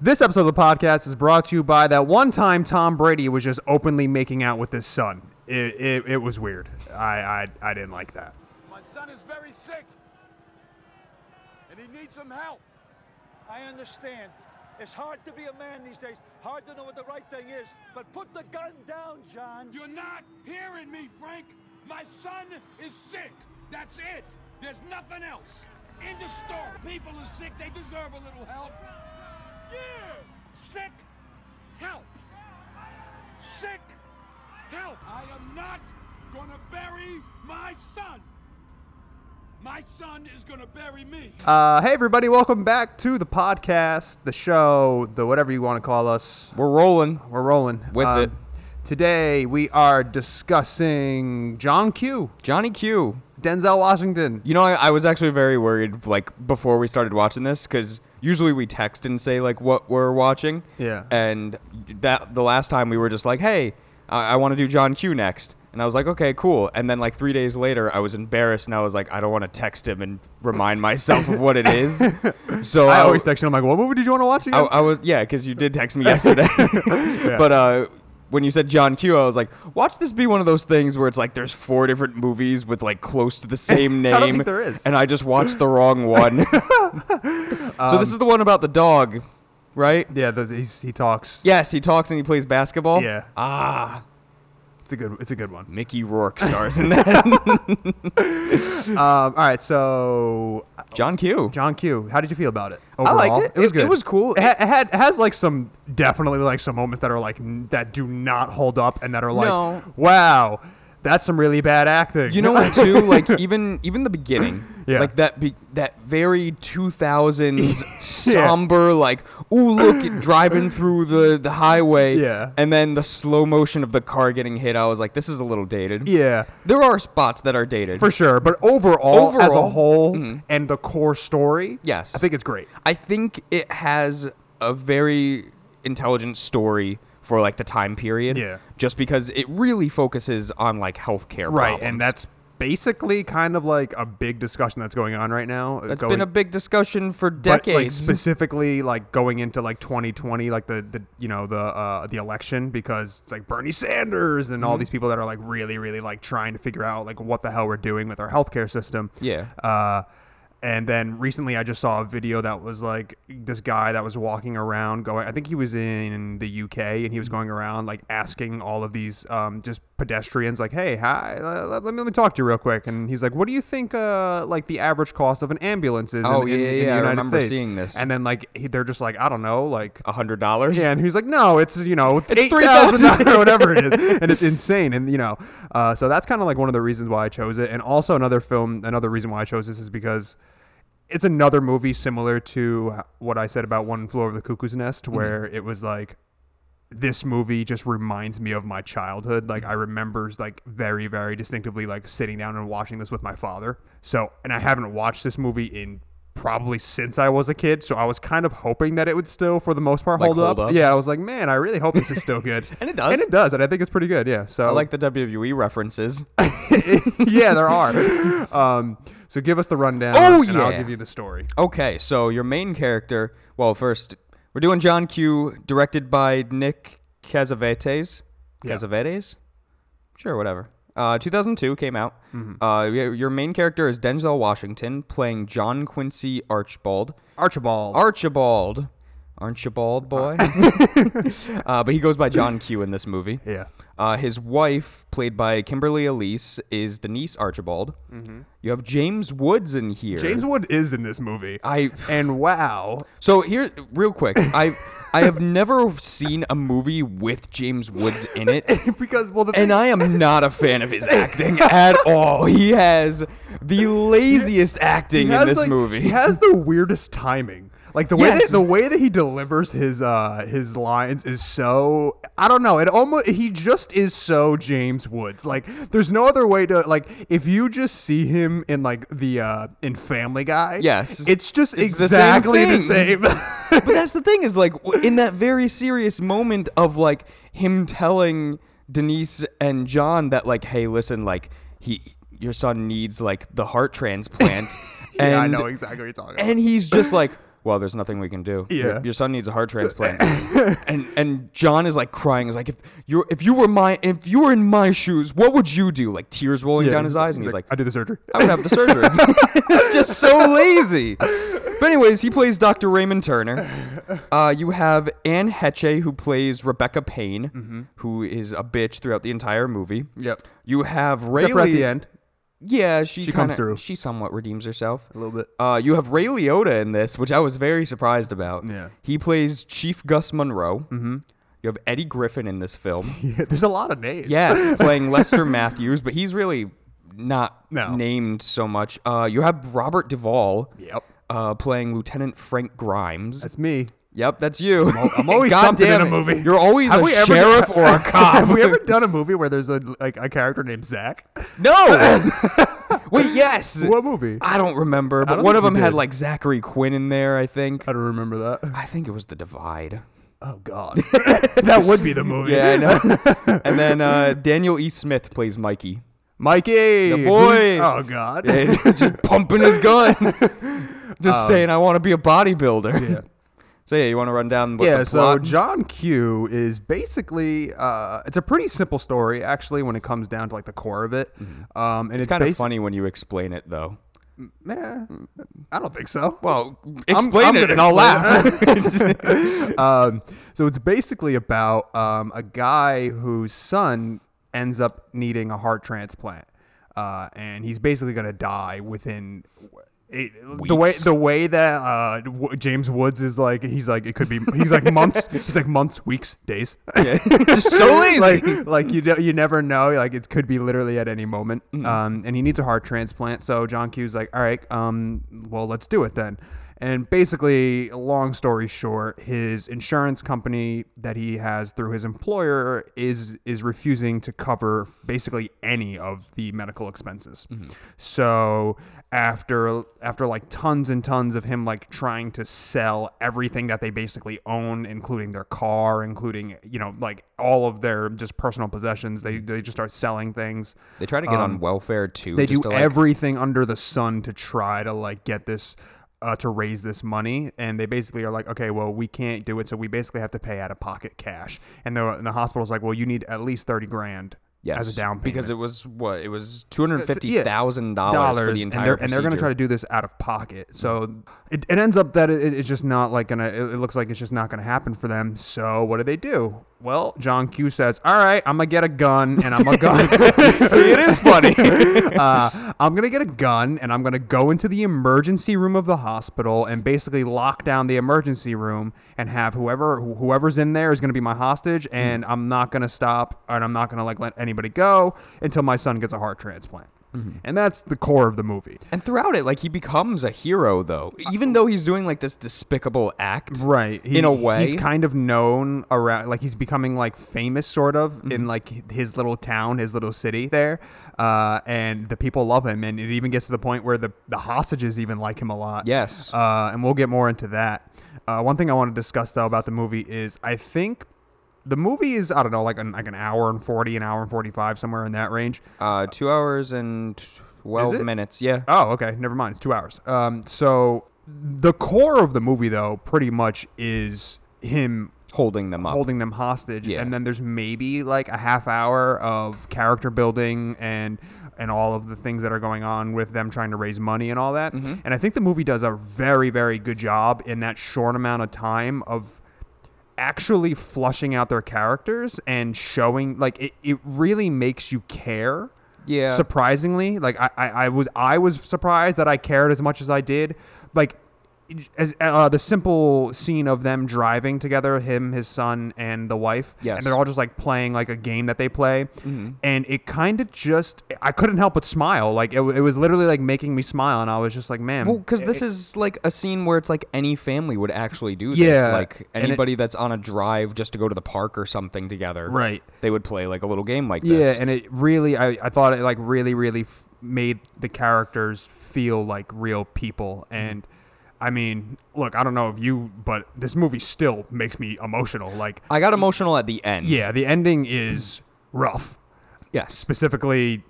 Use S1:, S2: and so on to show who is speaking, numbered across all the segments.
S1: This episode of the podcast is brought to you by that one time Tom Brady was just openly making out with his son. It, it, it was weird. I, I, I didn't like that.
S2: My son is very sick, and he needs some help.
S3: I understand. It's hard to be a man these days. Hard to know what the right thing is. But put the gun down, John.
S2: You're not hearing me, Frank. My son is sick. That's it. There's nothing else. End of story. People are sick. They deserve a little help. Yeah. Sick. Help. Sick. Help. I am not gonna bury my son. My son is gonna bury me.
S1: Uh, hey, everybody, welcome back to the podcast, the show, the whatever you want to call us.
S4: We're rolling.
S1: We're rolling.
S4: With
S1: Um,
S4: it.
S1: Today, we are discussing John Q,
S4: Johnny Q.
S1: Denzel Washington.
S4: You know, I, I was actually very worried, like, before we started watching this, because usually we text and say, like, what we're watching.
S1: Yeah.
S4: And that the last time we were just like, hey, I, I want to do John Q next. And I was like, okay, cool. And then, like, three days later, I was embarrassed, and I was like, I don't want to text him and remind myself of what it is. So
S1: I
S4: I-
S1: always text him. I'm like, what movie did you want to watch
S4: I,
S1: again?
S4: I was yeah, because you did text me yesterday. But uh, when you said John Q, I was like, watch this be one of those things where it's like there's four different movies with like close to the same name.
S1: I don't think there is.
S4: And I just watched the wrong one. so this is the one about the dog, right?
S1: yeah, the, he's, he talks.
S4: Yes, he talks and he plays basketball.
S1: Yeah.
S4: Ah,
S1: It's a good. It's a good one.
S4: Mickey Rourke stars in that.
S1: Um, all right, so
S4: John Q.
S1: John Q. How did you feel about it?
S4: I liked it.
S1: It was
S4: It-
S1: good.
S4: it was cool.
S1: It, ha- it had it has like some definitely like some moments that are like n- that do not hold up and that are like
S4: No.
S1: wow, that's some really bad acting.
S4: You know what too? Like even even the beginning,
S1: Yeah.
S4: like that be, that very two thousands somber, like ooh look it driving through the the highway,
S1: Yeah.
S4: and then the slow motion of the car getting hit. I was like, this is a little dated.
S1: yeah,
S4: There are spots that are dated
S1: for sure. But overall, as a
S4: Overall,
S1: whole, and the core story,
S4: Mm-hmm. Yes.
S1: I think it's great.
S4: I think it has a very intelligent story for like the time period.
S1: Yeah.
S4: Just because it really focuses on like healthcare.
S1: Right,
S4: problems.
S1: and that's basically kind of like a big discussion that's going on right now.
S4: that's
S1: going,
S4: been a big discussion for
S1: but, like
S4: decades.
S1: specifically like going into like 2020 like the, the you know the uh the election because it's like bernie sanders and all
S4: Mm-hmm.
S1: these people that are like really really like trying to figure out like what the hell we're doing with our healthcare system
S4: Yeah.
S1: uh and then recently I just saw a video that was like this guy that was walking around going I think he was in the UK and he was going around like asking all of these um, just pedestrians like hey hi let, me, let me talk to you real quick and he's like what do you think uh, like the average cost of an ambulance is
S4: Oh,
S1: in,
S4: yeah,
S1: in,
S4: yeah,
S1: in the
S4: yeah, I
S1: United
S4: remember
S1: States
S4: seeing this.
S1: and then like he, they're just like I don't know like
S4: A hundred dollars.
S1: yeah, and he's like, no, it's you know, eight
S4: $3,000.
S1: or whatever it is, and it's insane. And you know, uh, so that's kind of like one of the reasons why I chose it. And also another film, another reason why I chose this is because it's another movie similar to what I said about One Flew Over the Cuckoo's Nest, where it was like this movie just reminds me of my childhood. Like I remember like very, very distinctively like sitting down and watching this with my father. So, and I haven't watched this movie in probably since I was a kid. So I was kind of hoping that it would still, for the most part,
S4: Like,
S1: hold,
S4: hold
S1: up.
S4: up?
S1: Yeah, I was like, man, I really hope this is still good.
S4: And it does.
S1: And it does, and I think it's pretty good. Yeah. So
S4: I like the WWE references.
S1: yeah, there are. Um, so give us the rundown.
S4: Oh,
S1: and I'll give you the story.
S4: Okay, so your main character. Well, first we're doing John Q, directed by Nick Cassavetes.
S1: Yeah.
S4: Sure, whatever. Uh, 2002 came out.
S1: Mm-hmm.
S4: Uh, your main character is Denzel Washington playing John Quincy Archibald.
S1: Archibald.
S4: Archibald. Archibald boy. uh, but he goes by John Q in this movie.
S1: yeah.
S4: Uh, his wife, played by Kimberly Elise, is Denise Archibald. You have James Woods in here.
S1: Mm-hmm. James Wood is in this movie.
S4: I
S1: and wow.
S4: so here, real quick, I I have never seen a movie with James Woods in it,
S1: because well, the
S4: and I am not a fan of his acting at all. He has the laziest acting in this
S1: like-
S4: movie.
S1: He has the weirdest timing. Like the way
S4: Yes.
S1: that, the way that he delivers his uh his lines is so I don't know it almost he just is so James Woods like there's no other way to like if you just see him in like the uh in Family Guy
S4: Yes.
S1: it's just
S4: It's the same
S1: exactly the same,
S4: but that's the thing is like in that very serious moment of like him telling Denise and John that like, hey, listen, like he your son needs like the heart transplant.
S1: yeah I know exactly what you're talking about
S4: And he's just like, well, there's nothing we can do.
S1: Yeah.
S4: Your, your son needs a heart transplant. and and John is like crying. Is like, if you if you were my if you were in my shoes, what would you do? Like tears rolling down his eyes, and he's like,
S1: I do the surgery.
S4: I would have the surgery. it's just so lazy. But anyways, he plays Dr. Raymond Turner. Uh, you have Anne Heche, who plays Rebecca Payne,
S1: Mm-hmm.
S4: who is a bitch throughout the entire movie.
S1: Yep.
S4: You have Ray.
S1: Except for at the end,
S4: Yeah, she,
S1: She comes
S4: kinda-
S1: through.
S4: She somewhat redeems herself.
S1: a little bit.
S4: Uh, you have Ray Liotta in this, which I was very surprised about.
S1: Yeah.
S4: He plays Chief Gus Monroe. Mm-hmm. You have Eddie Griffin in this film.
S1: Yeah, there's a lot of names.
S4: Yes, playing Lester Matthews, but he's really not
S1: No.
S4: named so much. Uh, you have Robert Duvall.
S1: Yep.
S4: Uh, playing Lieutenant Frank Grimes.
S1: That's me.
S4: Yep, that's you.
S1: I'm always
S4: God
S1: something in a movie.
S4: You're always
S1: Have
S4: a
S1: we ever-
S4: sheriff or a cop.
S1: Have we ever done a movie where there's a like a character named Zach?
S4: No. Wait, yes.
S1: What movie?
S4: I don't remember, but
S1: don't
S4: one of them had like Zachary Quinn in there. I think.
S1: I don't remember that.
S4: I think it was The Divide.
S1: Oh God, that would be the movie.
S4: Yeah, I know. and then uh, Daniel E. Smith plays Mikey.
S1: Mikey,
S4: The boy.
S1: Oh God.
S4: just pumping his gun. just saying, I want to be a bodybuilder.
S1: Um, Yeah.
S4: So yeah, you want to run down what
S1: yeah, so? John Q is basically uh, it's a pretty simple story actually when it comes down to like the core of it. Um, and it's,
S4: it's kind of funny when you explain it, though.
S1: Eh, I don't think so.
S4: Well,
S1: I'm-
S4: explain
S1: I'm
S4: it and I'll laugh.
S1: um, so it's basically about um, a guy whose son ends up needing a heart transplant, uh, and he's basically going to die within. It, the way the way that uh, w- James Woods is like he's like it could be he's like months he's like months weeks days.
S4: Just so lazy.
S1: like like you do, you never know like it could be literally at any moment.
S4: Mm-hmm.
S1: um and he needs a heart transplant. So John Q's like all right um well let's do it then and basically long story short his insurance company that he has through his employer is is refusing to cover basically any of the medical expenses
S4: Mm-hmm.
S1: so after after like tons and tons of him like trying to sell everything that they basically own including their car including you know like all of their just personal possessions they they just start selling things
S4: they try to get on welfare too.
S1: um, they do
S4: to, like,
S1: everything under the sun to try to like get this uh, to raise this money and they basically are like okay well we can't do it so we basically have to pay out of pocket cash. And the, and the hospital's like well you need at least 30 grand
S4: yes,
S1: as a down payment.
S4: because it was what it was two hundred fifty thousand dollars for the
S1: and
S4: entire.
S1: they're, and they're going to try to do this out of pocket. So it, it ends up that it, it's just not like gonna it, it looks like it's just not gonna happen for them. So what do they do well john q says all right i'm gonna get a gun and i'm gonna go
S4: See, it is funny.
S1: uh, i'm gonna get a gun and i'm gonna go into the emergency room of the hospital and basically lock down the emergency room and have whoever wh- whoever's in there is gonna be my hostage and i'm not gonna stop and i'm not gonna like let anybody go until my son gets a heart transplant and that's the core of the movie
S4: And throughout it, like he becomes a hero, though, even though he's doing like this despicable act.
S1: right
S4: in a way.
S1: he's kind of known around like he's becoming like famous sort of in
S4: Mm-hmm.
S1: like his little town his little city there uh, and the people love him and it even gets to the point where the, the hostages even like him a lot
S4: Yes.
S1: uh, and we'll get more into that uh, one thing i want to discuss though about the movie is i think the movie is i don't know like an, like an hour and 40 an hour and 45 somewhere in that range
S4: Uh, two hours and twelve minutes. Yeah.
S1: Oh, okay. Never mind. It's two hours. Um, so the core of the movie, though, pretty much is him
S4: Holding them up.
S1: holding them hostage,
S4: Yeah.
S1: and then there's maybe like a half hour of character building and and all of the things that are going on with them trying to raise money and all that.
S4: Mm-hmm.
S1: And I think the movie does a very very good job in that short amount of time of actually flushing out their characters and showing like it, it really makes you care
S4: yeah.
S1: surprisingly like I, I i was i was surprised that i cared as much as i did like as uh, uh, the simple scene of them driving together him his son and the wife
S4: Yes.
S1: and they're all just like playing like a game that they play mm-hmm. and it kind of just i couldn't help but smile like it, it was literally like making me smile and i was just like man
S4: well, because this is like a scene where it's like any family would actually do this.
S1: Yeah,
S4: Like
S1: and it-
S4: anybody that's on a drive just to go to the park or something together.
S1: Right.
S4: They would play like a little game like this.
S1: Yeah, and it really, I, I thought it like really, really f- made the characters feel like real people. Mm-hmm. And I mean, look, I don't know if you, but this movie still makes me emotional. Like,
S4: I got emotional at the end.
S1: yeah, the ending is rough.
S4: Yes.
S1: Specifically,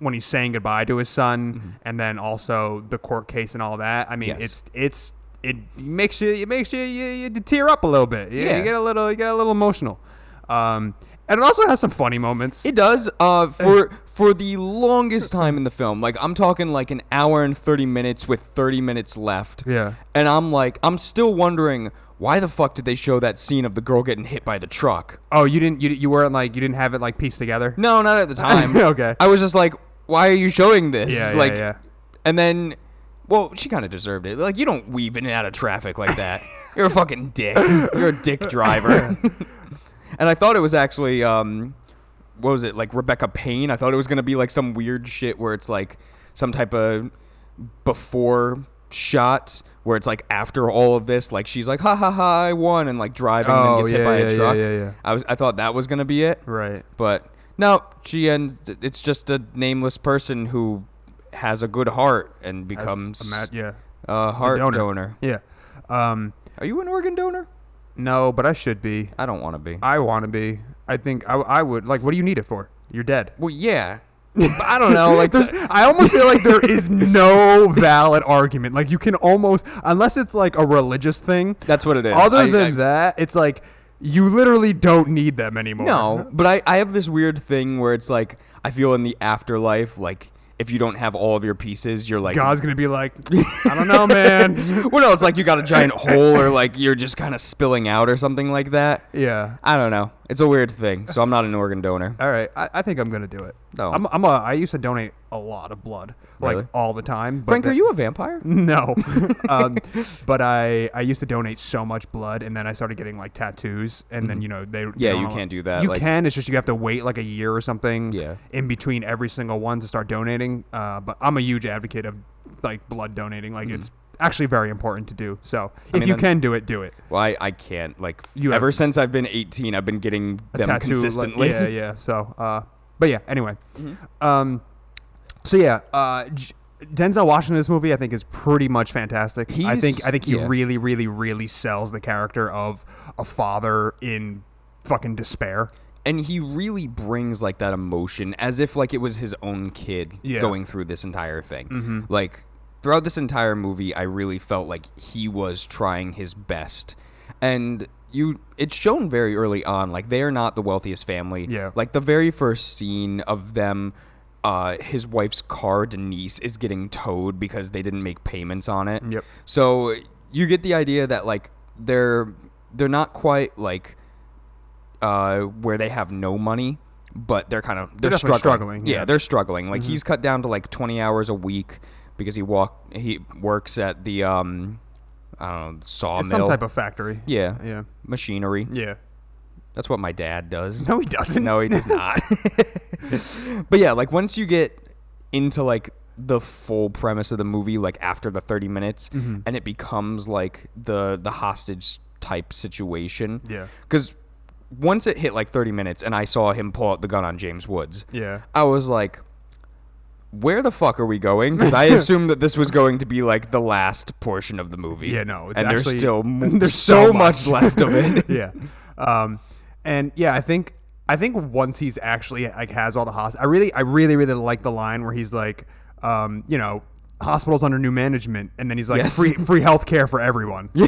S1: when he's saying goodbye to his son, and then also the court case and all that. I mean,
S4: Mm-hmm. Yes.
S1: it's it's it makes you it makes you you, you tear up a little bit. You,
S4: Yeah.
S1: you get a little you get a little emotional. Um, and it also has some funny moments.
S4: It does. Uh, for for the longest time in the film, like I'm talking like an hour and thirty minutes with thirty minutes left.
S1: Yeah.
S4: And I'm like, I'm still wondering why the fuck did they show that scene of the girl getting hit by the truck?
S1: oh, you didn't you, you weren't like you didn't have it like pieced together.
S4: No, not at the time.
S1: Okay.
S4: I was just like, why are you showing this?
S1: Yeah, yeah,
S4: like,
S1: yeah.
S4: And then, well, she kind of deserved it. Like, you don't weave in and out of traffic like that. You're a fucking dick. You're a dick driver. and I thought it was actually, um, what was it, like Rebecca Payne? I thought it was going to be like some weird shit where it's like some type of before shot where it's like after all of this, like she's like, ha ha ha, I won, and like driving and
S1: Oh,
S4: then gets hit by
S1: yeah,
S4: a truck.
S1: yeah, yeah.
S4: I was, I thought that was going to be it.
S1: Right.
S4: But no, she ends. It's just a nameless person who has a good heart and
S1: As
S4: becomes
S1: a yeah.
S4: a heart
S1: donor.
S4: donor.
S1: Yeah. Um,
S4: Are you an organ donor?
S1: No, but I should be.
S4: I don't want to be.
S1: I want to be. I think I, I would. Like, what do you need it for? You're dead.
S4: well, yeah. I don't know. Like,
S1: There's, I almost feel like there is no valid argument. Like you can almost, unless it's like a religious thing.
S4: that's what it is.
S1: Other
S4: I-
S1: than
S4: I-
S1: that, it's like you literally don't need them anymore.
S4: no. But I, I have this weird thing where it's like I feel in the afterlife, like if you don't have all of your pieces, you're like
S1: God's gonna be like, I don't know, man.
S4: well, no, it's like you got a giant hole, or like you're just kind of spilling out, or something like that.
S1: yeah.
S4: I don't know. It's a weird thing. So I'm not an organ donor.
S1: All right. I, I think I'm gonna do it.
S4: No.
S1: I'm. I'm a. I used to donate a lot of blood,
S4: Really?
S1: like all the time. But
S4: Frank,
S1: the-
S4: are you a vampire?
S1: No, um, but I I used to donate so much blood, and then I started getting like tattoos, and then you know they they
S4: Mm-hmm. Yeah,
S1: don't
S4: you
S1: allow-
S4: can't do that,
S1: You
S4: like-
S1: can. It's just you have to wait like a year or something.
S4: Yeah.
S1: In between every single one to start donating. Uh, but I'm a huge advocate of like blood donating. Like it's actually very important to do. So if
S4: Mm-hmm. mean,
S1: you
S4: then-
S1: can do it, do it.
S4: Well, I, I can't. Like,
S1: You have-
S4: ever since I've been 18, I've been getting
S1: A
S4: them
S1: tattoo, like-
S4: consistently.
S1: yeah, yeah. So, uh, but yeah. Anyway,
S4: Mm-hmm.
S1: um, so yeah, uh. J- Denzel Washington in this movie, I think, is pretty much fantastic. I
S4: He's-
S1: think I think he
S4: yeah.
S1: really, really, really sells the character of a father in fucking despair.
S4: And he really brings like that emotion as if like it was his own kid
S1: Yeah.
S4: going through this entire thing. Like throughout this entire movie, I really felt like he was trying his best. And you it's shown very early on like they are not the wealthiest family.
S1: Yeah.
S4: Like the very first scene of them uh, his wife's car, Denise, is getting towed because they didn't make payments on it.
S1: Yep.
S4: So you get the idea that like they're they're not quite like uh, where they have no money, but they're kind of they're,
S1: They're
S4: struggling.
S1: struggling,
S4: Yeah.
S1: yeah. Mm-hmm.
S4: they're struggling. Like he's cut down to like twenty hours a week because he walk he works at the um I don't know sawmill.
S1: some type of factory.
S4: yeah
S1: Yeah.
S4: machinery.
S1: Yeah.
S4: That's what my dad does.
S1: No, he doesn't.
S4: No, he does not. but yeah, like once you get into like the full premise of the movie, like after the thirty minutes,
S1: Mm-hmm.
S4: and it becomes like the the hostage type situation.
S1: Yeah.
S4: Because once it hit like thirty minutes, and I saw him pull out the gun on James Woods,
S1: Yeah.
S4: I was like. Where the fuck are we going? Because I assumed that this was going to be like the last portion of the movie.
S1: Yeah, no, it's
S4: and
S1: actually-
S4: there's still
S1: there's
S4: so,
S1: so
S4: much.
S1: much.
S4: left of it.
S1: yeah. Um, and yeah, I think I think once he's actually like has all the host, I really I really really like the line where he's like, um, you know, hospitals under new management, and then he's like
S4: Yes.
S1: free free health care for everyone. Yeah.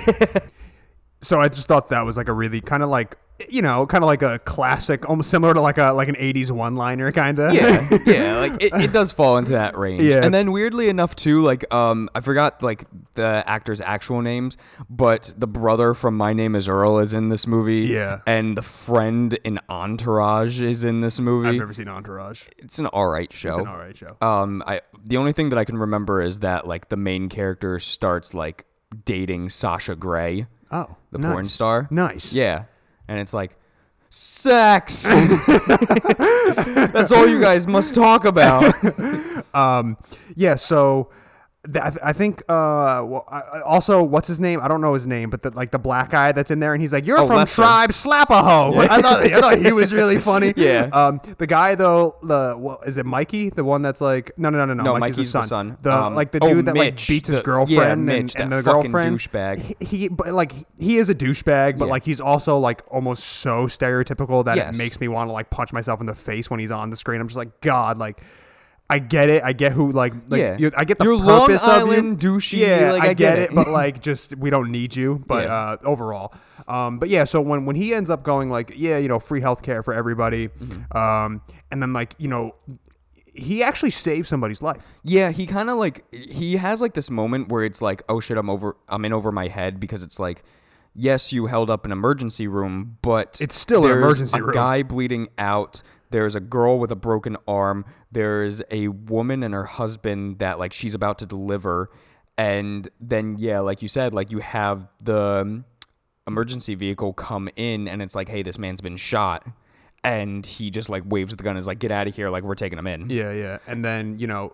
S1: So I just thought that was like a really kind of like you know kind of like a classic, almost similar to like a like an '80s one liner kind of.
S4: yeah, yeah, like it, it does fall into that range.
S1: Yeah.
S4: And then weirdly enough too, like um I forgot like the actors' actual names, but the brother from My Name is Earl is in this movie.
S1: Yeah.
S4: And the friend in Entourage is in this movie.
S1: I've never seen Entourage.
S4: it's an alright show.
S1: It's an alright show.
S4: Um I the only thing that I can remember is that like the main character starts like dating Sasha Grey,
S1: oh,
S4: the
S1: nice.
S4: porn star.
S1: Nice.
S4: Yeah. And it's like sex. That's all you guys must talk about.
S1: Um, yeah. So I, th- I think uh, well, I, also what's his name? I don't know his name, but the, like the black guy that's in there, and he's like, "You're
S4: Oh,
S1: from
S4: Lester.
S1: Tribe Slapaho." I thought I thought he was really funny.
S4: Yeah.
S1: Um, the guy though, the what is it? Mikey, the one that's like, no, no, no, no, no. Mikey's,
S4: Mikey's
S1: the
S4: the
S1: son.
S4: son.
S1: The
S4: Um,
S1: like the
S4: oh,
S1: dude that like
S4: Mitch,
S1: beats his
S4: the-
S1: girlfriend
S4: yeah,
S1: and,
S4: Mitch,
S1: and
S4: that
S1: the girlfriend.
S4: douchebag.
S1: He, he but like he is a douchebag, but
S4: Yeah.
S1: like he's also like almost so stereotypical that
S4: Yes.
S1: it makes me want to like punch myself in the face when he's on the screen. I'm just like, God, like. I get it. I get who like like
S4: Yeah.
S1: you, I get the
S4: You're Long
S1: purpose of
S4: Island
S1: you.
S4: douchey,
S1: Yeah,
S4: like,
S1: I,
S4: I get
S1: it,
S4: it.
S1: but like just we don't need you. But
S4: Yeah.
S1: uh, overall, um, but yeah. So when when he ends up going like yeah, you know, free healthcare for everybody,
S4: Mm-hmm.
S1: um, and then like you know, he actually saved somebody's life.
S4: Yeah, he kind of like he has like this moment where it's like, oh shit, I'm over, I'm in over my head because it's like, yes, you held up an emergency room, but
S1: It's still an emergency
S4: a
S1: room.
S4: guy bleeding out. There's a girl with a broken arm. There's a woman and her husband that like she's about to deliver, and then yeah, like you said, like you have the emergency vehicle come in, and it's like, hey, this man's been shot. And he just like waves the gun, is like, "Get out of here! Like we're taking him in."
S1: Yeah, yeah, and then you know,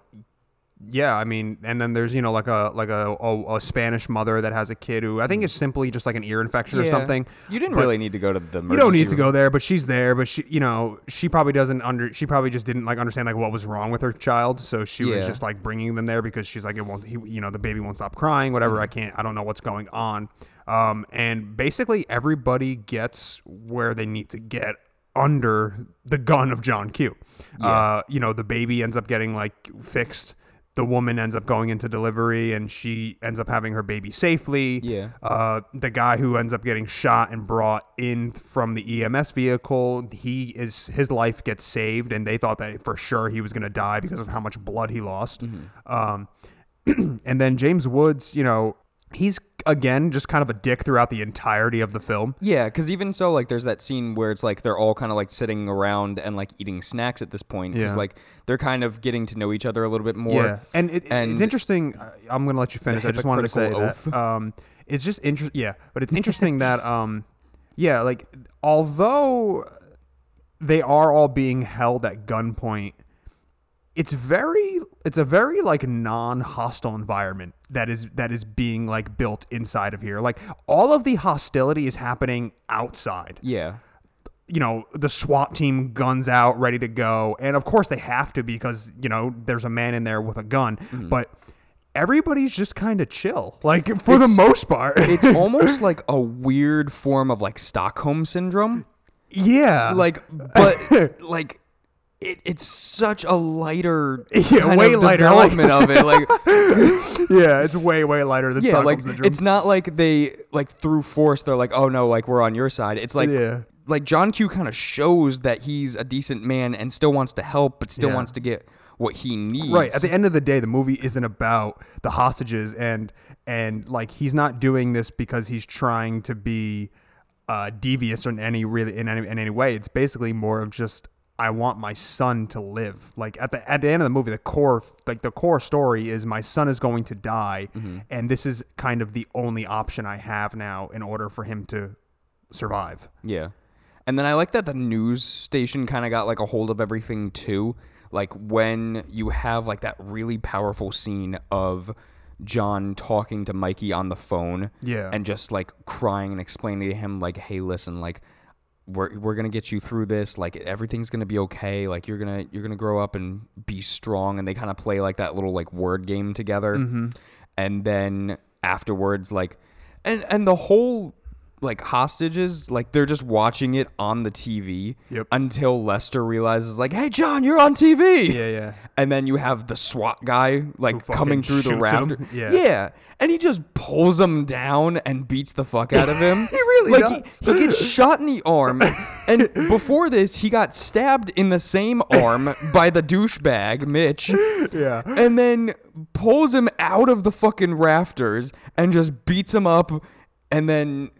S1: yeah, I mean, and then there's you know like a like a, a, a Spanish mother that has a kid who I think is simply just like an ear infection or something.
S4: You didn't
S1: But-
S4: really need to go to the.
S1: You don't need
S4: emergency
S1: to go there, but she's there. But she, you know, she probably doesn't under. She probably just didn't like understand like what was wrong with her child, so she was just like bringing them there because she's like it won't. He, you know, the baby won't stop crying. Whatever.
S4: Mm-hmm.
S1: I can't. I don't know what's going on. Um, and basically everybody gets where they need to get under the gun of John Q. Uh, you know, the baby ends up getting like fixed. The woman ends up going into delivery and she ends up having her baby safely.
S4: Yeah.
S1: Uh, the guy who ends up getting shot and brought in from the EMS vehicle, he is his life gets saved, and they thought that for sure he was going to die because of how much blood he lost. Um, and then James Woods, you know, he's again just kind of a dick throughout the entirety of the film.
S4: Yeah, because even so, like, there's that scene where it's like they're all kind of like sitting around and like eating snacks at this point because
S1: Yeah.
S4: like they're kind of getting to know each other a little bit more.
S1: Yeah, and, it,
S4: and
S1: it's interesting. I- I'm going to let you finish. I just wanted to say
S4: hypocritical
S1: that um, it's just interesting. Yeah, but it's interesting that um, yeah, like although they are all being held at gunpoint, it's very it's a very like non-hostile environment that is that is being like built inside of here. Like all of the hostility is happening outside
S4: Yeah.
S1: you know, the SWAT team guns out, ready to go. And of course they have to because, you know, there's a man in there with a gun.
S4: Mm-hmm.
S1: But everybody's just kind of chill. Like for the most part.
S4: It's almost like a weird form of like Stockholm syndrome.
S1: yeah.
S4: Like, but like. It, it's such a lighter
S1: Yeah, way
S4: of
S1: lighter, like-
S4: development of it. Like,
S1: yeah, it's way, way lighter than
S4: yeah,
S1: Stockholm
S4: like it's not like they like through force. They're like, oh no, like we're on your side. It's like
S1: Yeah.
S4: like John Q kind of shows that he's a decent man and still wants to help, but still
S1: Yeah.
S4: wants to get what he needs.
S1: Right. At the end of the day, the movie isn't about the hostages and and like he's not doing this because he's trying to be uh, devious in any really in any in any way. It's basically more of just I want my son to live. Like at the at the end of the movie, the core like the core story is my son is going to die, mm-hmm. and this is kind of the only option I have now in order for him to survive.
S4: Yeah. And then I like that the news station kind of got like a hold of everything too. Like when you have like that really powerful scene of John talking to Mikey on the phone.
S1: Yeah.
S4: And just like crying and explaining to him like, hey, listen, like we're we're gonna get you through this. Like everything's gonna be okay. Like you're gonna you're gonna grow up and be strong. And they kind of play like that little like word game together.
S1: Mm-hmm.
S4: And then afterwards, like, and and the whole like hostages, like they're just watching it on the TV
S1: Yep.
S4: until Lester realizes, like, hey John, you're on TV.
S1: Yeah, yeah.
S4: And then you have the SWAT guy like coming through the
S1: shoots him.
S4: rafter.
S1: Yeah.
S4: yeah. And he just pulls him down and beats the fuck out of him.
S1: Really
S4: like,
S1: does.
S4: He, he gets shot in the arm. and before this, he got stabbed in the same arm by the douchebag, Mitch.
S1: Yeah.
S4: And then pulls him out of the fucking rafters and just beats him up and then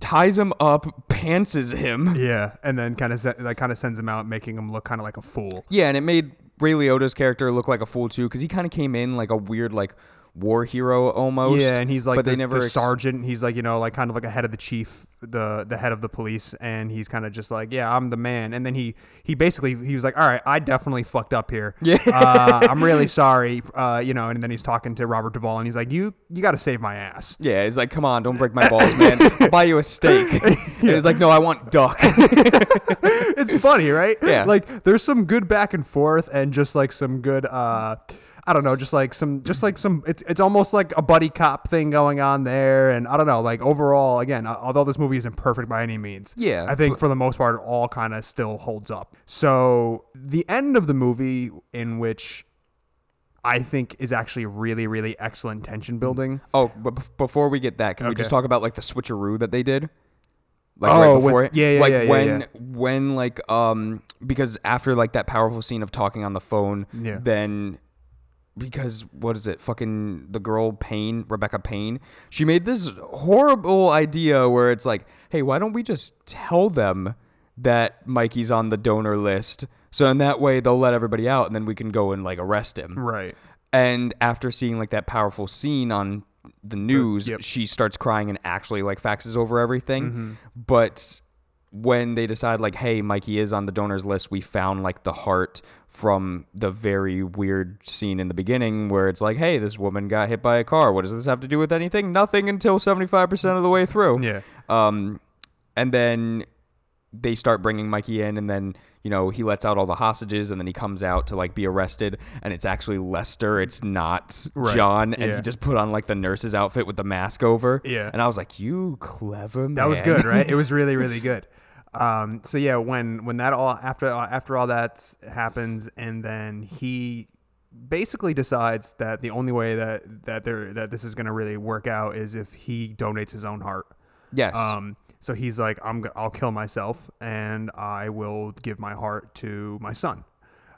S4: ties him up, pantses him.
S1: Yeah, and then kind of that kind of sends him out, making him look kind of like a fool.
S4: Yeah, and it made Ray Liotta's character look like a fool too, because he kind of came in like a weird like war hero almost.
S1: Yeah, and he's like
S4: but
S1: the,
S4: they never
S1: the
S4: ex-
S1: sergeant. He's like you know like kind of like a head of the chief, the the head of the police, and he's kind of just like yeah, I'm the man. And then he he basically he was like, all right, I definitely fucked up here.
S4: Yeah.
S1: uh, I'm really sorry. Uh, you know, and then he's talking to Robert Duvall, and he's like, you you got to save my ass.
S4: Yeah, he's like, come on, don't break my balls, man. I'll buy you a steak. And he's like, no, I want duck.
S1: it's funny, right?
S4: Yeah.
S1: Like there's some good back and forth and just like some good uh I don't know, just like some, just like some. It's it's almost like a buddy cop thing going on there, and I don't know. Like overall, again, although this movie isn't perfect by any means,
S4: Yeah,
S1: I think
S4: but-
S1: for the most part, it all kind of still holds up. So the end of the movie, in which I think is actually really, really excellent tension building.
S4: Oh, but bef- before we get that, can we just talk about like the switcheroo that they did? Like
S1: Oh,
S4: right
S1: with-
S4: before it?
S1: yeah, yeah,
S4: like
S1: yeah, yeah,
S4: when
S1: yeah.
S4: when like um because after like that powerful scene of talking on the phone,
S1: Yeah.
S4: then because what is it? Fucking the girl Payne, Rebecca Payne, she made this horrible idea where it's like, hey, why don't we just tell them that Mikey's on the donor list? So in that way they'll let everybody out and then we can go and like arrest him.
S1: Right.
S4: And after seeing like that powerful scene on the news,
S1: yep.
S4: she starts crying and actually like faxes over everything.
S1: Mm-hmm.
S4: But when they decide like, hey, Mikey is on the donors list, we found like the heart from the very weird scene in the beginning where it's like, hey, this woman got hit by a car. What does this have to do with anything? Nothing until seventy five percent of the way through.
S1: Yeah.
S4: Um, and then they start bringing Mikey in, and then you know he lets out all the hostages, and then he comes out to like be arrested, and it's actually Lester. It's not
S1: Right.
S4: John, and
S1: Yeah.
S4: he just put on like the nurse's outfit with the mask over.
S1: Yeah.
S4: and I was like, you clever man.
S1: That was good, right? It was really, really good. Um, so yeah, when when that all after after all that happens, and then he basically decides that the only way that that there that this is going to really work out is if he donates his own heart.
S4: yes.
S1: Um, so he's like, I'm I'll kill myself and I will give my heart to my son.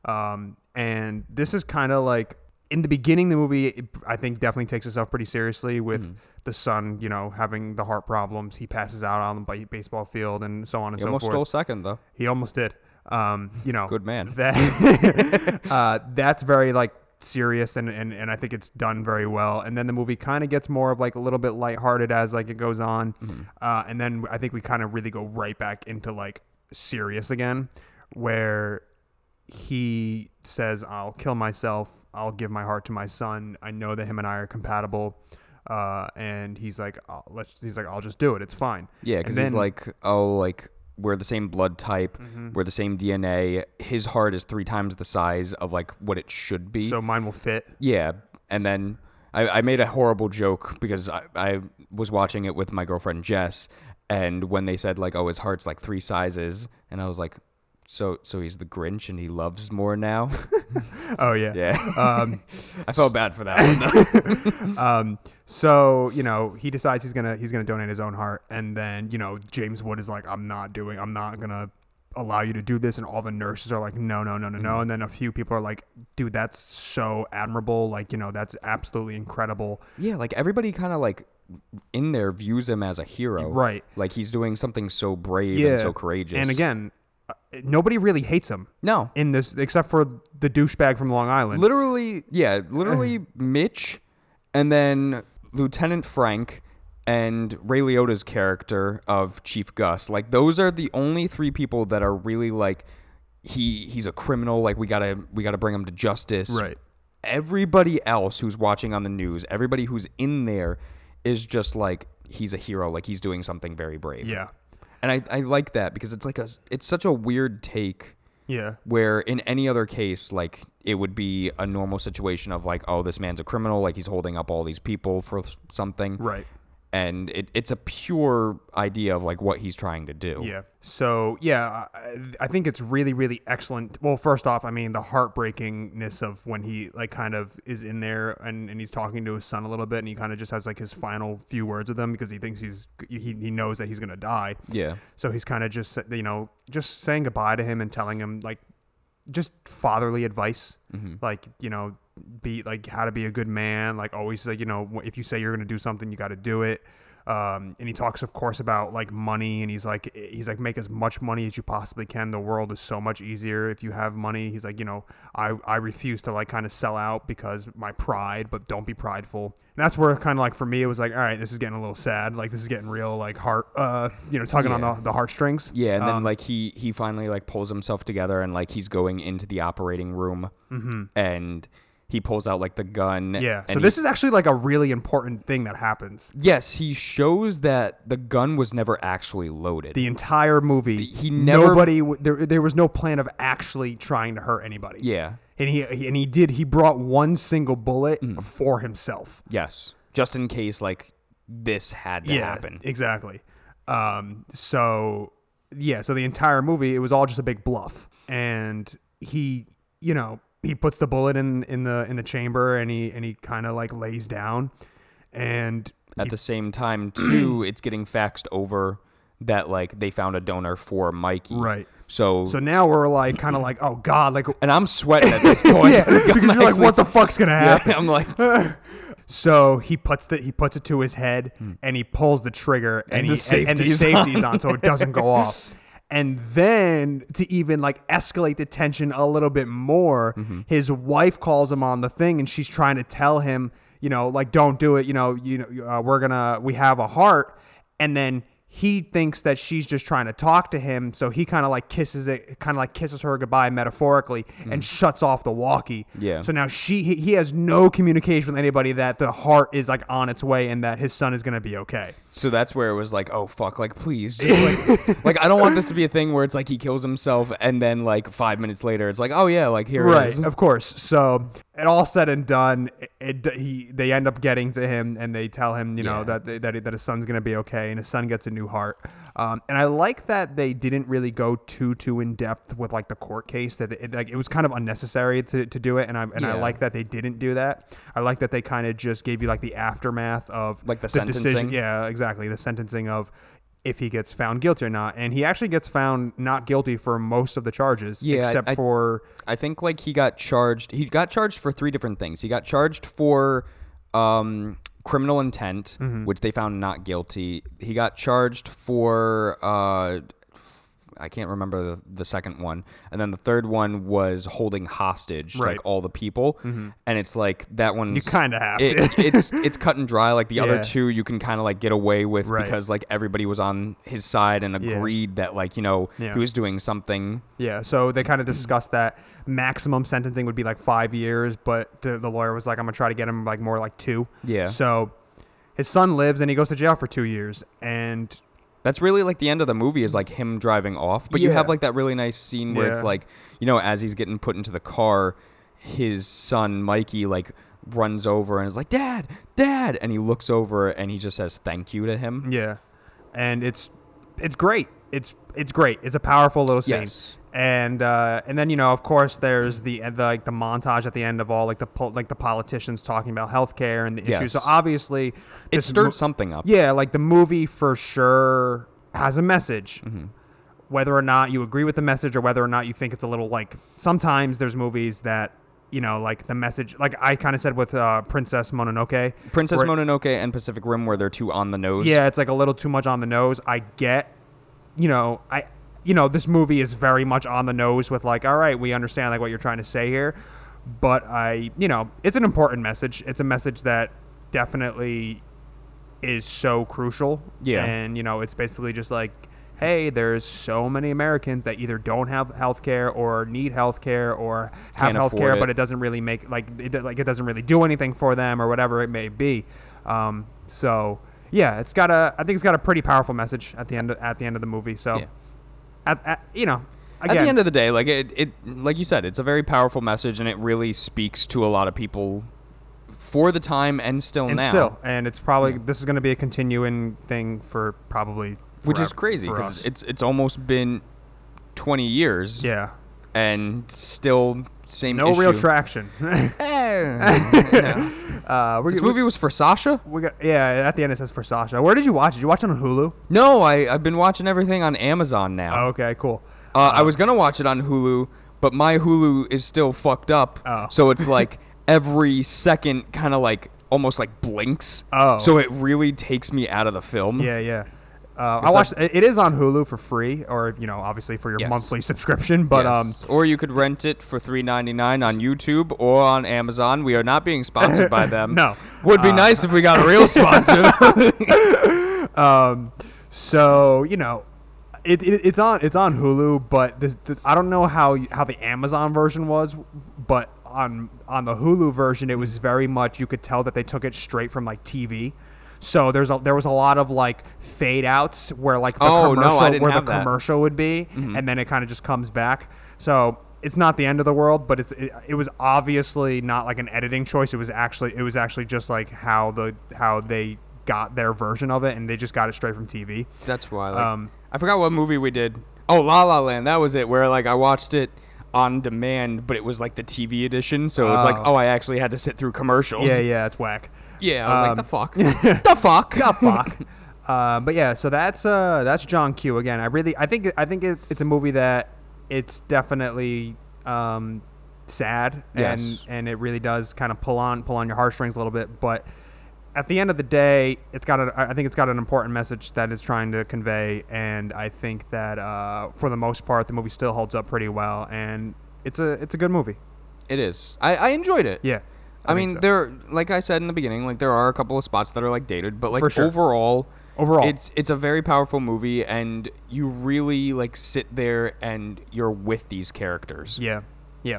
S1: Um, and this is kind of like in the beginning, the movie I think definitely takes itself pretty seriously with
S4: Mm-hmm.
S1: The son, you know, having the heart problems. He passes out on the baseball field and so on and
S4: he
S1: so
S4: almost
S1: forth.
S4: Almost stole second though.
S1: He almost did. Um, you know,
S4: Good man.
S1: That uh, that's very like serious and, and and I think it's done very well. And then the movie kind of gets more of like a little bit lighthearted as like it goes on.
S4: Mm-hmm.
S1: Uh, and then I think we kind of really go right back into like serious again, where he says, "I'll kill myself. I'll give my heart to my son. I know that him and I are compatible." Uh, and he's like, "I'll- "Let's." He's like, "I'll just do it. It's fine."
S4: Yeah, because he's like, oh, like we're the same blood type,
S1: Mm-hmm.
S4: we're the same DNA. His heart is three times the size of like what it should be.
S1: so mine will fit.
S4: Yeah, and then I, I made a horrible joke because I, I was watching it with my girlfriend Jess, and when they said like, "Oh, his heart's like three sizes," and I was like, "So, so he's the Grinch and he loves more now."
S1: Oh yeah.
S4: yeah,
S1: Um,
S4: I felt bad for that one. Though.
S1: um, so you know he decides he's gonna he's gonna donate his own heart, and then you know James Wood is like, I'm not doing, I'm not gonna allow you to do this, and all the nurses are like, no, no, no, no,
S4: Mm-hmm.
S1: no, and then a few people are like, dude, that's so admirable, like you know that's absolutely incredible,
S4: yeah, like everybody kind of like in there views him as a hero,
S1: Right.
S4: Like he's doing something so brave
S1: yeah,
S4: and so courageous.
S1: and again, Uh, nobody really hates him.
S4: No,
S1: in this except for the douchebag from Long Island.
S4: literally yeah literally mitch and then lieutenant frank and ray liotta's character of chief gus. Like those are the only three people that are really like he he's a criminal. Like we gotta we gotta bring him to justice.
S1: Right.
S4: everybody else who's watching on the news everybody who's in there is just like he's a hero. Like he's doing something very brave.
S1: Yeah,
S4: and i, I like that because it's like a it's such a weird take
S1: yeah,
S4: where in any other case like it would be a normal situation of like oh this man's a criminal like he's holding up all these people for something
S1: right.
S4: And it, it's a pure idea of like what he's trying to do
S1: Yeah. So yeah, I, I think it's really, really excellent. Well, first off, I mean the heartbreakingness of when he like kind of is in there and, and he's talking to his son a little bit, and he kind of just has like his final few words with him because he thinks he's he, he knows that he's gonna die.
S4: yeah
S1: So he's kind of just you know just saying goodbye to him and telling him like just fatherly advice, mm-hmm. like you know be like how to be a good man, like always like you know if you say you're gonna do something, you got to do it. Um, and he talks, of course, about like money, and he's like, he's like, make as much money as you possibly can. The world is so much easier if you have money. He's like, you know, I, I refuse to like kind of sell out because my pride, but don't be prideful. And that's where kind of like for me, it was like, all right, this is getting a little sad. Like this is getting real, like heart, uh, you know, tugging
S4: Yeah.
S1: on the, the heartstrings.
S4: yeah and then
S1: Um,
S4: like he he finally like pulls himself together and like he's going into the operating room and he pulls out like the gun.
S1: Yeah. So
S4: he-
S1: this is actually like a really important thing that happens.
S4: yes he shows that the gun was never actually loaded
S1: The entire movie,
S4: He never-
S1: nobody, there, there was no plan of actually trying to hurt anybody.
S4: yeah
S1: and he, he and he did he brought one single bullet for himself.
S4: Yes. Just in case like this had to happen.
S1: Exactly. Um, so yeah, so the entire movie it was all just a big bluff, and he, you know, he puts the bullet in in the in the chamber, and he and he kind of like lays down, and
S4: At the same time, too, it's getting faxed over that like they found a donor for Mikey.
S1: Right.
S4: So,
S1: so now we're like kind of like oh god, like
S4: and I'm sweating at this point.
S1: yeah, because
S4: I'm
S1: you're like what the fuck's gonna happen?
S4: Yeah, I'm like,
S1: So he puts the he puts it to his head hmm. and he pulls the trigger and,
S4: And
S1: he,
S4: the
S1: and, and the
S4: safety's
S1: safety's
S4: on.
S1: on so it doesn't go off. And then to even like escalate the tension a little bit more,
S4: Mm-hmm.
S1: his wife calls him on the thing and she's trying to tell him, you know, like don't do it, you know, you know, uh, we're gonna we have a heart, and then he thinks that she's just trying to talk to him, so he kind of like kisses it, kind of like kisses her goodbye metaphorically, and shuts off the walkie.
S4: Mm. Yeah.
S1: So now she he, he has no communication with anybody that the heart is like on its way and that his son is gonna be okay.
S4: So that's where it was like, oh fuck, like please, just like, like I don't want this to be a thing where it's like he kills himself and then like five minutes later it's like, oh yeah, like here it
S1: right,
S4: is.
S1: of course. So it all said and done, it, it- he they end up getting to him and they tell him, you know, that that that his son's gonna be okay and his son gets a new heart. Um, and I like that they didn't really go too too in depth with like the court case. That it, like it was kind of unnecessary to, to do it, and I and I like that they didn't do that. I like that they kind of just gave you like the aftermath of
S4: Like the
S1: decision.
S4: sentencing?
S1: Yeah, exactly. The sentencing of if he gets found guilty or not, and he actually gets found not guilty for most of the charges,
S4: Yeah,
S1: except
S4: I-
S1: for
S4: I think like he got charged. He got charged for three different things. He got charged for um, criminal intent,
S1: Mm-hmm.
S4: which they found not guilty. He got charged for uh, I can't remember the, the second one, and then the third one was holding hostage
S1: Right. Mm-hmm.
S4: like all the people. And it's like that one.
S1: You kinda have
S4: it,
S1: to.
S4: it's it's cut and dry. Like the
S1: Yeah.
S4: other two, you can kind of like get away with
S1: Right.
S4: because like everybody was on his side and
S1: Yeah.
S4: agreed that like you know
S1: Yeah.
S4: he was doing something.
S1: Yeah, so they kind of discussed that maximum sentencing would be like five years, but the, the lawyer was like, I'm gonna try to get him like more like two.
S4: Yeah.
S1: So his son lives and he goes to jail for two years, and
S4: That's really like the end of the movie is like him driving off. But you have like that really nice scene where it's
S1: Yeah.
S4: like, you know, as he's getting put into the car, his son Mikey like runs over and is like, "Dad, Dad," and he looks over and he just says thank you to him.
S1: yeah, and it's it's great. It's it's great. It's a powerful little scene.
S4: Yes.
S1: And uh, and then you know, of course, there's the, the like the montage at the end of all like the pol- like the politicians talking about healthcare and the
S4: Yes.
S1: issues. So obviously,
S4: It stirred
S1: mo-
S4: something up.
S1: Yeah, like the movie for sure has a message.
S4: Mm-hmm.
S1: Whether or not you agree with the message or whether or not you think it's a little like sometimes there's movies that you know like the message like I kind of said with uh, Princess Mononoke.
S4: Princess Mononoke and Pacific Rim where they're too on the nose.
S1: Yeah, it's like a little too much on the nose. I get, you know, I you know this movie is very much on the nose with like all right, we understand like what you're trying to say here, but I you know it's an important message. It's a message that definitely is so crucial.
S4: Yeah.
S1: And, you know, it's basically just like, hey, there's so many Americans that either don't have health care or need health care or have health care, but it doesn't really make, like, it, like, it doesn't really do anything for them or whatever it may be. Um, so, yeah, it's got a, I think it's got a pretty powerful message at the end, of, at the end of the movie. So,
S4: Yeah.
S1: At, at, you know,
S4: At the end of the day, like it, it, like you said, it's a very powerful message, and it really speaks to a lot of people for the time and still
S1: and
S4: now.
S1: still, and it's probably, this is going to be a continuing thing for probably,
S4: which is crazy because it's it's almost been 20 years
S1: yeah.
S4: and still same
S1: No real
S4: issue.
S1: traction.
S4: Yeah.
S1: Uh,
S4: this movie was for Sasha?
S1: We got yeah. At the end it says for Sasha. Where did you watch it? Did you watch it on Hulu?
S4: No, I I've been watching everything on Amazon now.
S1: Oh, okay, cool.
S4: Uh, I was gonna watch it on Hulu, but my Hulu is still fucked up.
S1: Oh.
S4: So it's like every second kind of like almost like blinks.
S1: Oh.
S4: So it really takes me out of the film.
S1: Yeah, yeah. Uh, I
S4: It's
S1: watched. it it is on Hulu for free, or you know, obviously for your
S4: Yes.
S1: monthly subscription. But
S4: Yes.
S1: um,
S4: or you could rent it for three ninety nine on YouTube or on Amazon. We are not being sponsored by them.
S1: No.
S4: would be nice if we got a real sponsor.
S1: um, so you know, it, it it's on it's on Hulu, but this, the, I don't know how how the Amazon version was, but on on the Hulu version, it was very much you could tell that they took it straight from like TV. So there's a, there was a lot of like fade outs where like the
S4: Oh, no,
S1: commercial
S4: didn't
S1: where the
S4: that. Mm-hmm.
S1: commercial would be, and then it kind of just comes back. So it's not the end of the world, but it's it, it was obviously not like an editing choice. It was actually it was actually just like how the how they got their version of it, and they just got it straight from TV.
S4: That's why. Like,
S1: Um,
S4: I forgot what movie we did. Oh, La La Land. That was it. Where like I watched it on demand, but it was like the TV edition. So it was like,
S1: Oh.
S4: oh, I actually had to sit through commercials.
S1: Yeah, yeah, it's whack.
S4: Yeah. I was
S1: Um,
S4: like, the fuck, the fuck.
S1: God fuck. Uh, but yeah, so that's uh, that's John Q again. I really, I think, I think it, it's a movie that it's definitely um, sad, and
S4: Yes.
S1: and it really does kind of pull on pull on your heartstrings a little bit. But at the end of the day, it's got a, I think it's got an important message that it's trying to convey, and I think that uh, for the most part, the movie still holds up pretty well, and it's a it's a good movie.
S4: It is. I, I enjoyed it.
S1: Yeah,
S4: I,
S1: think
S4: mean,
S1: so.
S4: there, like I said in the beginning, like there are a couple of spots that are like dated, but like
S1: sure.
S4: overall,
S1: Overall.
S4: it's it's a very powerful movie, and you really like sit there and you're with these characters.
S1: yeah, yeah.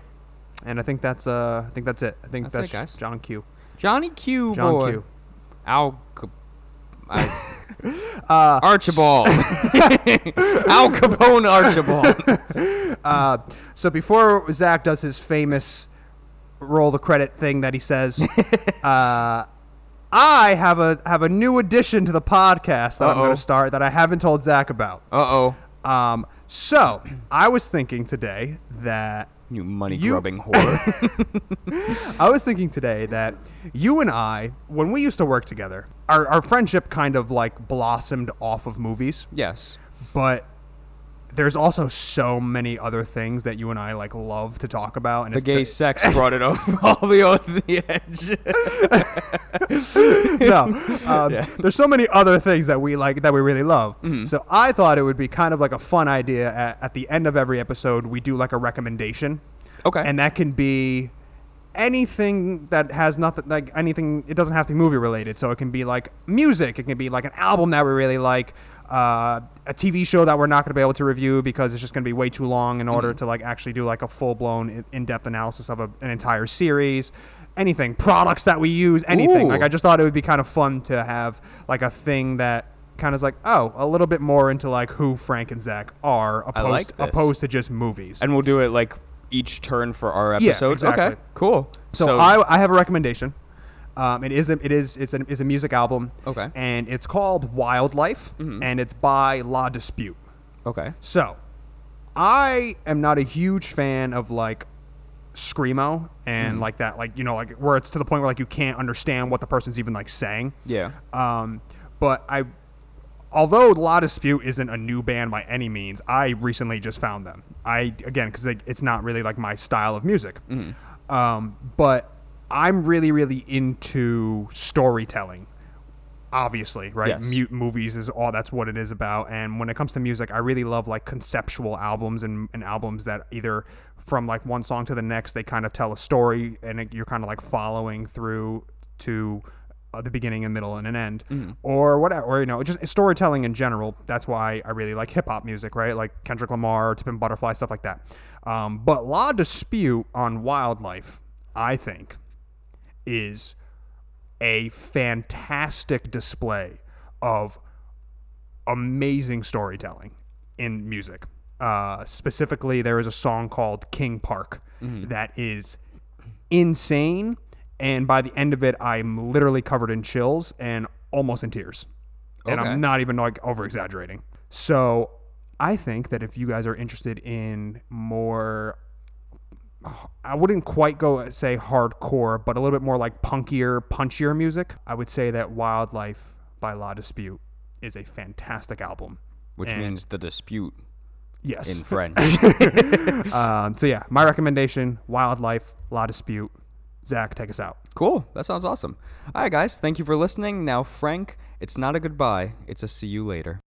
S1: And I think that's uh, I think that's it. I think
S4: That's
S1: that's,
S4: it.
S1: John Q.
S4: Johnny Q,
S1: John
S4: boy.
S1: Q.
S4: Al. I-
S1: Uh,
S4: Archibald. Al Capone Archibald.
S1: Uh, so before Zach does his famous roll the credit thing that he says, uh, I have a have a new addition to the podcast that I'm going to start that I haven't told Zach about.
S4: Uh oh.
S1: Um, so I was thinking today that
S4: You money grubbing whore.
S1: I was thinking today that you and I, when we used to work together, our, our friendship kind of like blossomed off of movies,
S4: yes.
S1: but there's also so many other things that you and I like love to talk about. And
S4: The gay sex brought it over all the over the edge.
S1: no, um, there's so many other things that we like that we really love.
S4: Mm-hmm.
S1: So I thought it would be kind of like a fun idea at, at the end of every episode we do like a recommendation,
S4: Okay.
S1: and that can be anything that has nothing like anything. It doesn't have to be movie related. So it can be like music. It can be like an album that we really like. Uh, a TV show that we're not going to be able to review because it's just going to be way too long in order to like actually do like a full blown in depth analysis of a, an entire series. Anything, products that we use, anything.
S4: Ooh.
S1: Like I just thought it would be kind of fun to have like a thing that kind of is like oh a little bit more into like who Frank and Zach are opposed
S4: like
S1: opposed to just movies.
S4: and we'll do it like each turn for our
S1: Yeah,
S4: episodes.
S1: exactly.
S4: Okay. Cool.
S1: So, I, I have a recommendation. Um, it is a, it is it's a, it's a music album.
S4: Okay. Mm-hmm.
S1: And it's called Wildlife, and it's by La Dispute.
S4: Okay.
S1: So, I am not a huge fan of like screamo and like that, like you know, like where it's to the point where like you can't understand what the person's even like saying.
S4: Yeah.
S1: Um, but I, although La Dispute isn't a new band by any means, I recently just found them. I again because it's not really like my style of music. Um, but I'm really really into storytelling. Obviously, right?
S4: Yes.
S1: Mute movies is all that's what it is about. And when it comes to music, I really love like conceptual albums and, and albums that either from like one song to the next, they kind of tell a story and it, you're kind of like following through to uh, the beginning and middle and an end or whatever or you know just storytelling in general that's why i really like hip-hop music right like kendrick lamar to pimp a butterfly stuff like that um, but la dispute on wildlife i think is a fantastic display of amazing storytelling in music. Uh, specifically, there is a song called King Park that is insane. And by the end of it, I'm literally covered in chills and almost in tears. And I'm not even like over exaggerating. So I think that if you guys are interested in more I wouldn't quite go say hardcore, but a little bit more like punkier, punchier music. I would say that Wildlife by La Dispute is a fantastic album.
S4: Which
S1: And-
S4: means the dispute
S1: Yes.
S4: in French.
S1: um, so yeah, my recommendation: Wildlife, La Dispute. Zach, take us out.
S4: cool. That sounds awesome. All right, guys. Thank you for listening. Now, Frank, it's not a goodbye. It's a see you later.